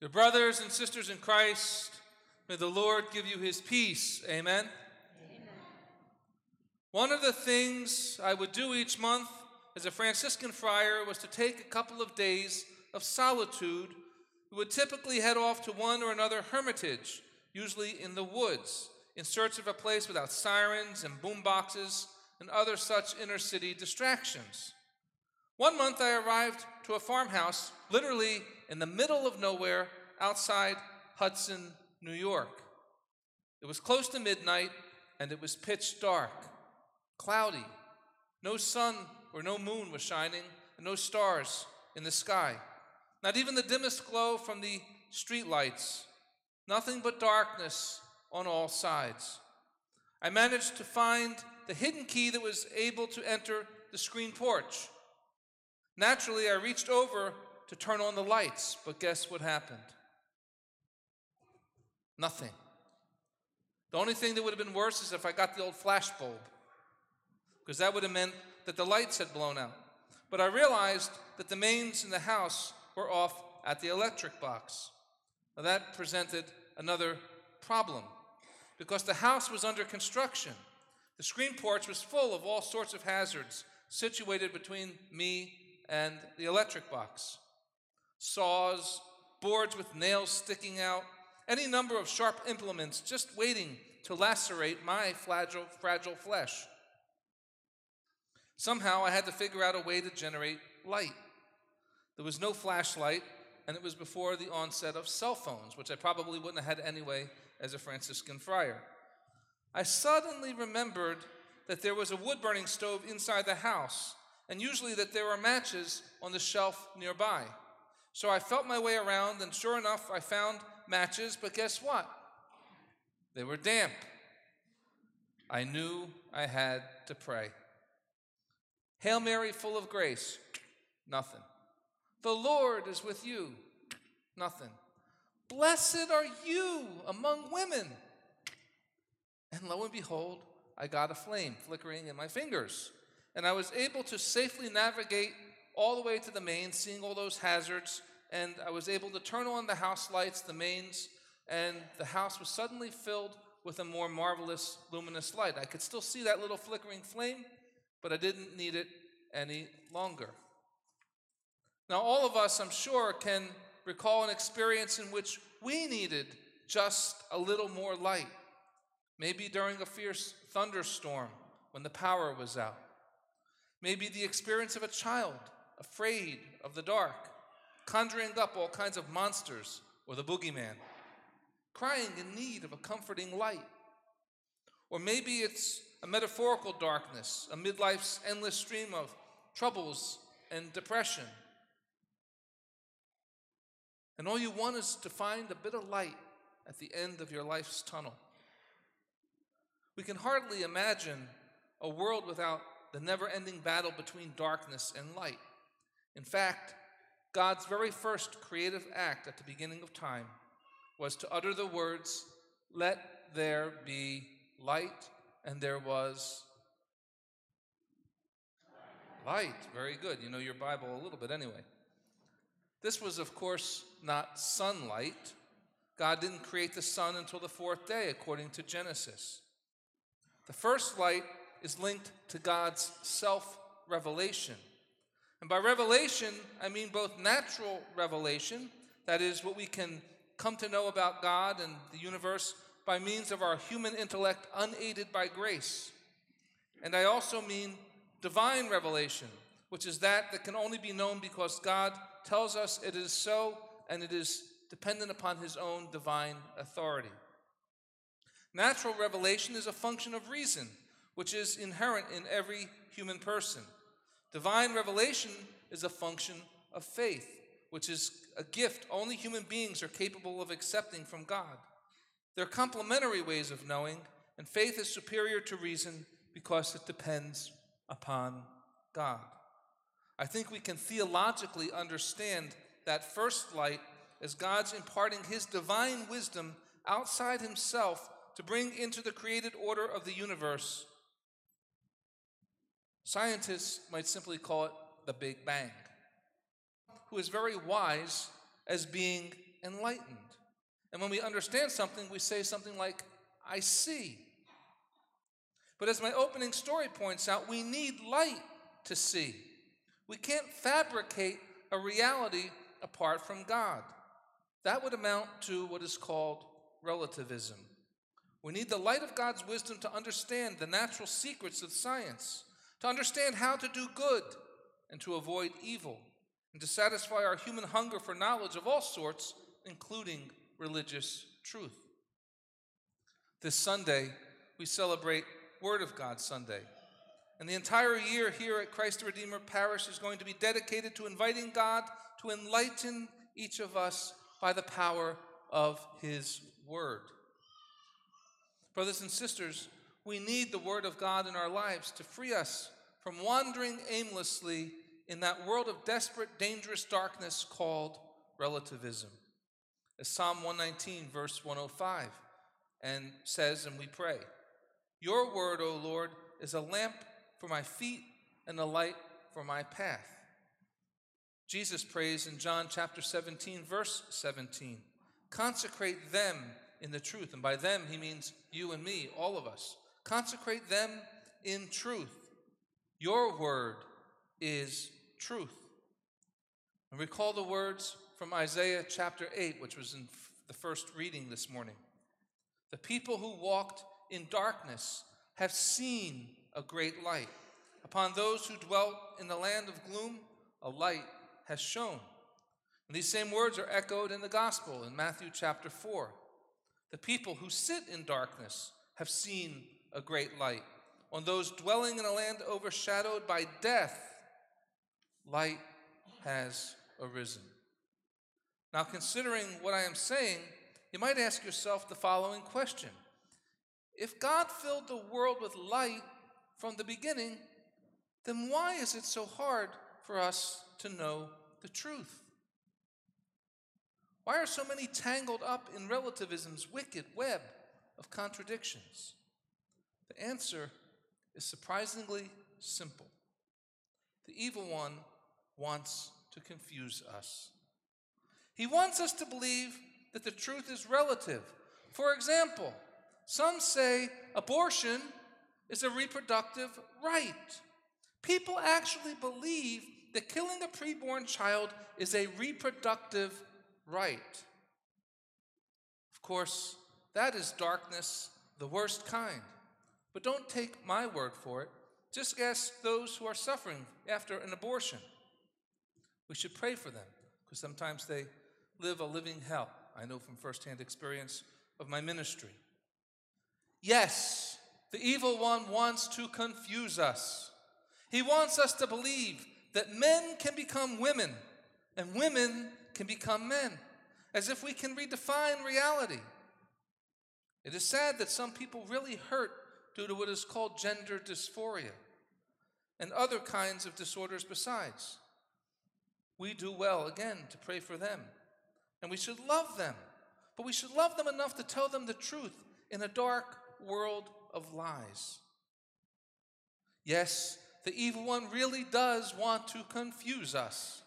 Dear brothers and sisters in Christ, may the Lord give you his peace. Amen. Amen. One of the things I would do each month as a Franciscan friar was to take a couple of days of solitude. We would typically head off to one or another hermitage, usually in the woods, in search of a place without sirens and boom boxes and other such inner city distractions. One month I arrived to a farmhouse literally in the middle of nowhere outside Hudson, New York. It was close to midnight and it was pitch dark, cloudy. No sun or no moon was shining, and no stars in the sky. Not even the dimmest glow from the street lights. Nothing but darkness on all sides. I managed to find the hidden key that was able to enter the screen porch. Naturally, I reached over to turn on the lights, but guess what happened? Nothing. The only thing that would have been worse is if I got the old flash bulb, because that would have meant that the lights had blown out. But I realized that the mains in the house were off at the electric box. Now that presented another problem because the house was under construction. The screen porch was full of all sorts of hazards situated between me and the electric box saws, boards with nails sticking out, any number of sharp implements just waiting to lacerate my fragile, fragile flesh. Somehow I had to figure out a way to generate light. There was no flashlight, and it was before the onset of cell phones, which I probably wouldn't have had anyway as a Franciscan friar. I suddenly remembered that there was a wood burning stove inside the house, and usually that there were matches on the shelf nearby. So I felt my way around, and sure enough, I found matches, but guess what? They were damp. I knew I had to pray. Hail Mary, full of grace. Nothing. The Lord is with you. Nothing. Blessed are you among women. And lo and behold, I got a flame flickering in my fingers. And I was able to safely navigate all the way to the main, seeing all those hazards. And I was able to turn on the house lights, the mains, and the house was suddenly filled with a more marvelous, luminous light. I could still see that little flickering flame, but I didn't need it any longer. Now, all of us, I'm sure, can recall an experience in which we needed just a little more light. Maybe during a fierce thunderstorm when the power was out. Maybe the experience of a child afraid of the dark, conjuring up all kinds of monsters or the boogeyman, crying in need of a comforting light. Or maybe it's a metaphorical darkness amid life's endless stream of troubles and depression. And all you want is to find a bit of light at the end of your life's tunnel. We can hardly imagine a world without the never ending battle between darkness and light. In fact, God's very first creative act at the beginning of time was to utter the words, Let there be light, and there was light. Very good. You know your Bible a little bit anyway. This was, of course, not sunlight. God didn't create the sun until the fourth day, according to Genesis. The first light is linked to God's self revelation. And by revelation, I mean both natural revelation, that is, what we can come to know about God and the universe by means of our human intellect unaided by grace. And I also mean divine revelation, which is that that can only be known because God tells us it is so and it is dependent upon his own divine authority. Natural revelation is a function of reason, which is inherent in every human person. Divine revelation is a function of faith, which is a gift only human beings are capable of accepting from God. They're complementary ways of knowing, and faith is superior to reason because it depends upon God. I think we can theologically understand that first light as God's imparting his divine wisdom outside himself to bring into the created order of the universe Scientists might simply call it the Big Bang, who is very wise as being enlightened. And when we understand something, we say something like, I see. But as my opening story points out, we need light to see. We can't fabricate a reality apart from God. That would amount to what is called relativism. We need the light of God's wisdom to understand the natural secrets of science, to understand how to do good and to avoid evil, and to satisfy our human hunger for knowledge of all sorts, including religious truth. This Sunday, we celebrate Word of God Sunday. And the entire year here at Christ the Redeemer Parish is going to be dedicated to inviting God to enlighten each of us by the power of His Word. Brothers and sisters, we need the Word of God in our lives to free us from wandering aimlessly in that world of desperate, dangerous darkness called relativism. As Psalm 119, verse 105, and says, and we pray, Your word, O Lord, is a lamp for my feet and a light for my path. Jesus prays in John chapter 17, verse 17, Consecrate them in the truth. And by them, he means you and me, all of us. Consecrate them in truth. Your word is truth. And recall the words from Isaiah chapter 8, which was in the first reading this morning. The people who walked in darkness have seen a great light. Upon those who dwelt in the land of gloom, a light has shone. And these same words are echoed in the gospel in Matthew chapter 4. The people who sit in darkness have seen a great light. On those dwelling in a land overshadowed by death, light has arisen. Now, considering what I am saying, you might ask yourself the following question If God filled the world with light from the beginning, then why is it so hard for us to know the truth? Why are so many tangled up in relativism's wicked web of contradictions? The answer is surprisingly simple. The evil one wants to confuse us. He wants us to believe that the truth is relative. For example, some say abortion is a reproductive right. People actually believe that killing a preborn child is a reproductive right. Of course, that is darkness, the worst kind. But don't take my word for it. Just ask those who are suffering after an abortion. We should pray for them because sometimes they live a living hell. I know from firsthand experience of my ministry. Yes, the evil one wants to confuse us. He wants us to believe that men can become women and women can become men, as if we can redefine reality. It is sad that some people really hurt due to what is called gender dysphoria and other kinds of disorders besides. We do well, again, to pray for them. And we should love them. But we should love them enough to tell them the truth in a dark world of lies. Yes, the evil one really does want to confuse us.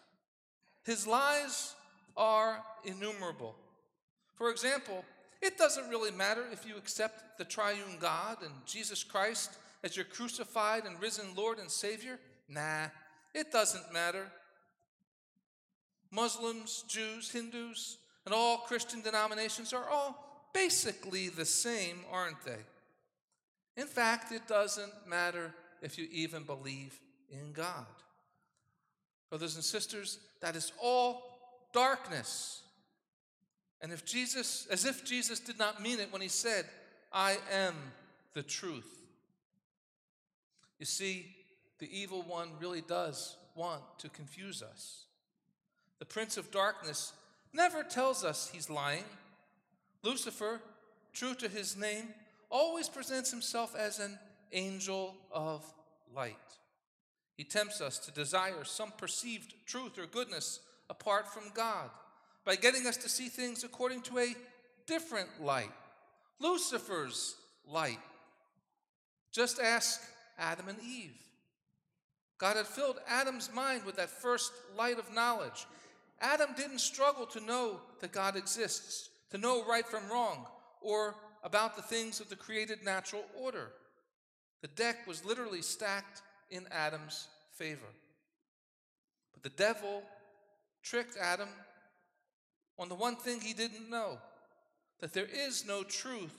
His lies are innumerable. For example, it doesn't really matter if you accept the triune God and Jesus Christ as your crucified and risen Lord and Savior. Nah, it doesn't matter. Muslims, Jews, Hindus, and all Christian denominations are all basically the same, aren't they? In fact, it doesn't matter if you even believe in God. Brothers and sisters, that is all darkness. And if Jesus, as if Jesus did not mean it when he said, I am the truth. You see, the evil one really does want to confuse us. The prince of darkness never tells us he's lying. Lucifer, true to his name, always presents himself as an angel of light. He tempts us to desire some perceived truth or goodness apart from God by getting us to see things according to a different light, Lucifer's light. Just ask Adam and Eve. God had filled Adam's mind with that first light of knowledge. Adam didn't struggle to know that God exists, to know right from wrong, or about the things of the created natural order. The deck was literally stacked in Adam's favor. But the devil tricked Adam on the one thing he didn't know that there is no truth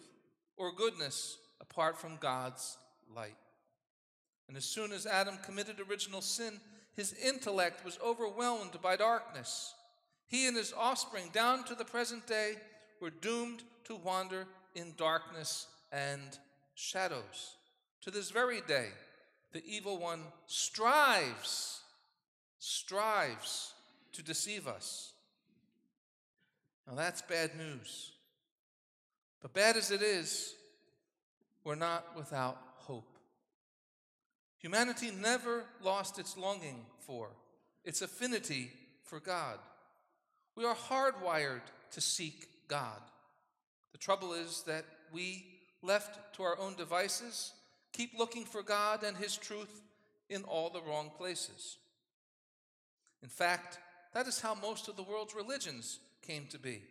or goodness apart from God's light. And as soon as Adam committed original sin, his intellect was overwhelmed by darkness. He and his offspring, down to the present day, were doomed to wander in darkness and shadows. To this very day, the evil one strives, strives to deceive us. Now that's bad news. But bad as it is, we're not without hope. Humanity never lost its longing for, its affinity for God. We are hardwired to seek God. The trouble is that we, left to our own devices, keep looking for God and His truth in all the wrong places. In fact, that is how most of the world's religions came to be.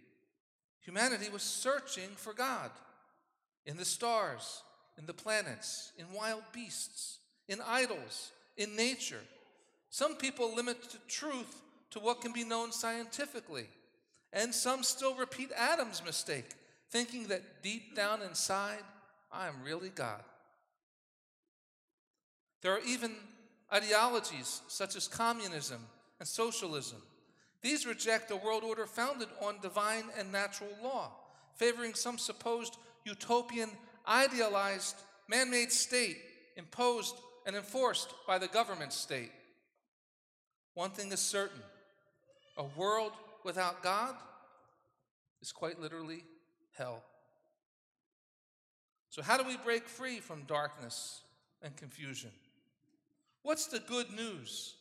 Humanity was searching for God in the stars, in the planets, in wild beasts, in idols, in nature. Some people limit the truth to what can be known scientifically, and some still repeat Adam's mistake, thinking that deep down inside, I am really God. There are even ideologies such as communism and socialism. These reject a world order founded on divine and natural law, favoring some supposed utopian, idealized, man made state imposed and enforced by the government state. One thing is certain a world without God is quite literally hell. So, how do we break free from darkness and confusion? What's the good news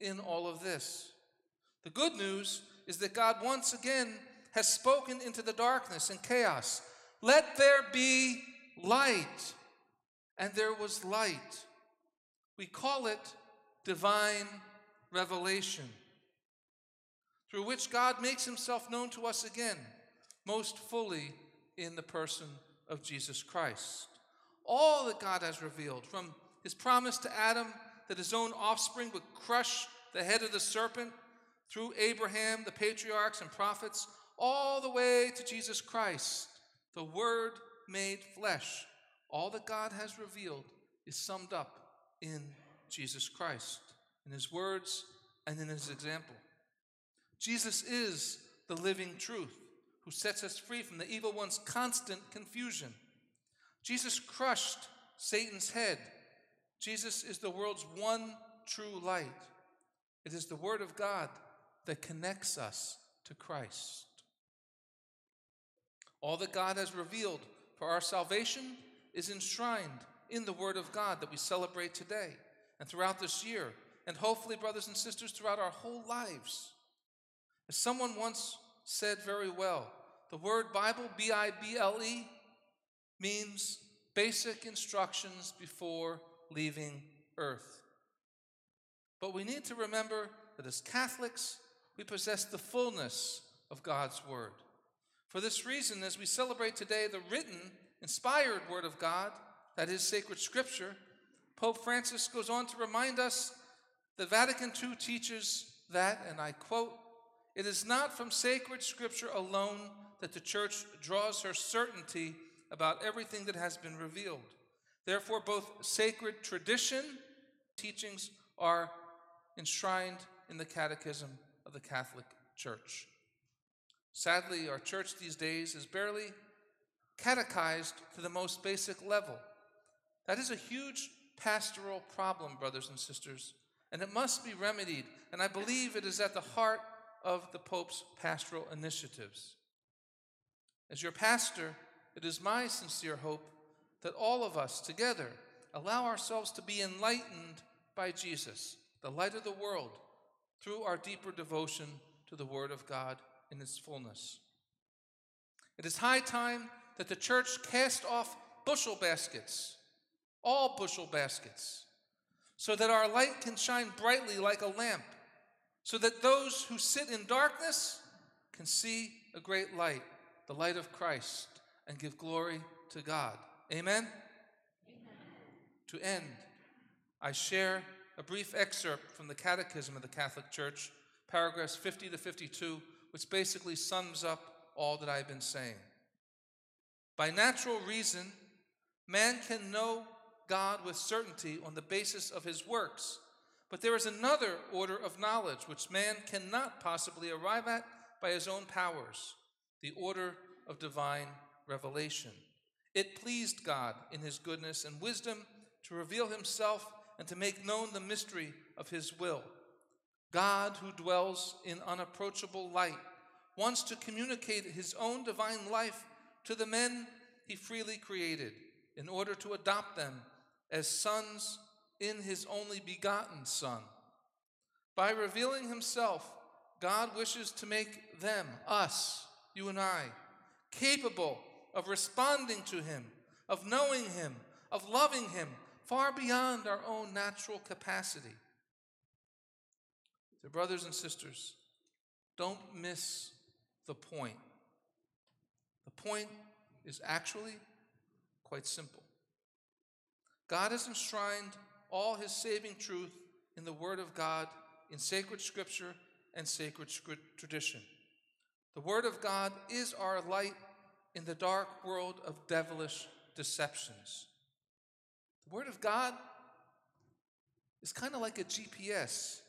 in all of this? The good news is that God once again has spoken into the darkness and chaos. Let there be light. And there was light. We call it divine revelation, through which God makes himself known to us again, most fully in the person of Jesus Christ. All that God has revealed, from his promise to Adam that his own offspring would crush the head of the serpent, through Abraham, the patriarchs, and prophets, all the way to Jesus Christ, the Word made flesh. All that God has revealed is summed up in Jesus Christ, in his words and in his example. Jesus is the living truth who sets us free from the evil one's constant confusion. Jesus crushed Satan's head. Jesus is the world's one true light. It is the Word of God that connects us to Christ. All that God has revealed for our salvation is enshrined in the Word of God that we celebrate today and throughout this year, and hopefully, brothers and sisters, throughout our whole lives. As someone once said very well, the word Bible, B I B L E, means basic instructions before leaving earth. But we need to remember that as Catholics, we possess the fullness of God's Word. For this reason, as we celebrate today the written, inspired Word of God, that is sacred scripture, Pope Francis goes on to remind us that Vatican II teaches that, and I quote, it is not from sacred scripture alone that the church draws her certainty about everything that has been revealed. Therefore, both sacred tradition teachings are enshrined in the catechism of the Catholic Church. Sadly, our church these days is barely catechized to the most basic level. That is a huge pastoral problem, brothers and sisters, and it must be remedied. And I believe it is at the heart of the Pope's pastoral initiatives. As your pastor, it is my sincere hope that all of us together allow ourselves to be enlightened by Jesus, the light of the world, through our deeper devotion to the Word of God in its fullness. It is high time that the church cast off bushel baskets, all bushel baskets, so that our light can shine brightly like a lamp, so that those who sit in darkness can see a great light, the light of Christ, and give glory to God. Amen? Amen. To end, I share a brief excerpt from the Catechism of the Catholic Church, paragraphs 50 to 52, which basically sums up all that I've been saying. By natural reason, man can know God with certainty on the basis of his works. But there is another order of knowledge which man cannot possibly arrive at by his own powers the order of divine revelation. It pleased God in his goodness and wisdom to reveal himself and to make known the mystery of his will. God, who dwells in unapproachable light, wants to communicate his own divine life to the men he freely created in order to adopt them as sons in his only begotten Son. By revealing himself, God wishes to make them, us, you and I, capable of responding to him, of knowing him, of loving him, far beyond our own natural capacity. So, brothers and sisters, don't miss the point. The point is actually quite simple. God has enshrined all his saving truth in the Word of God, in sacred scripture and sacred tradition. The Word of God is our light in the dark world of devilish deceptions. The Word of God is kind of like a GPS.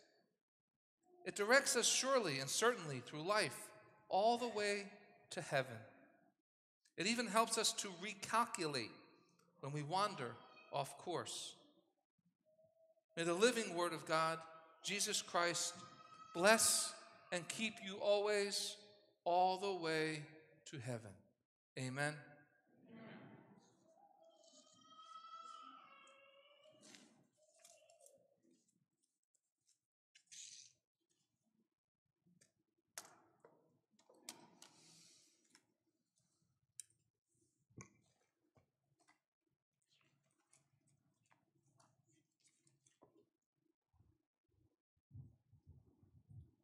It directs us surely and certainly through life, all the way to heaven. It even helps us to recalculate when we wander off course. May the living Word of God, Jesus Christ, bless and keep you always, all the way to heaven. Amen.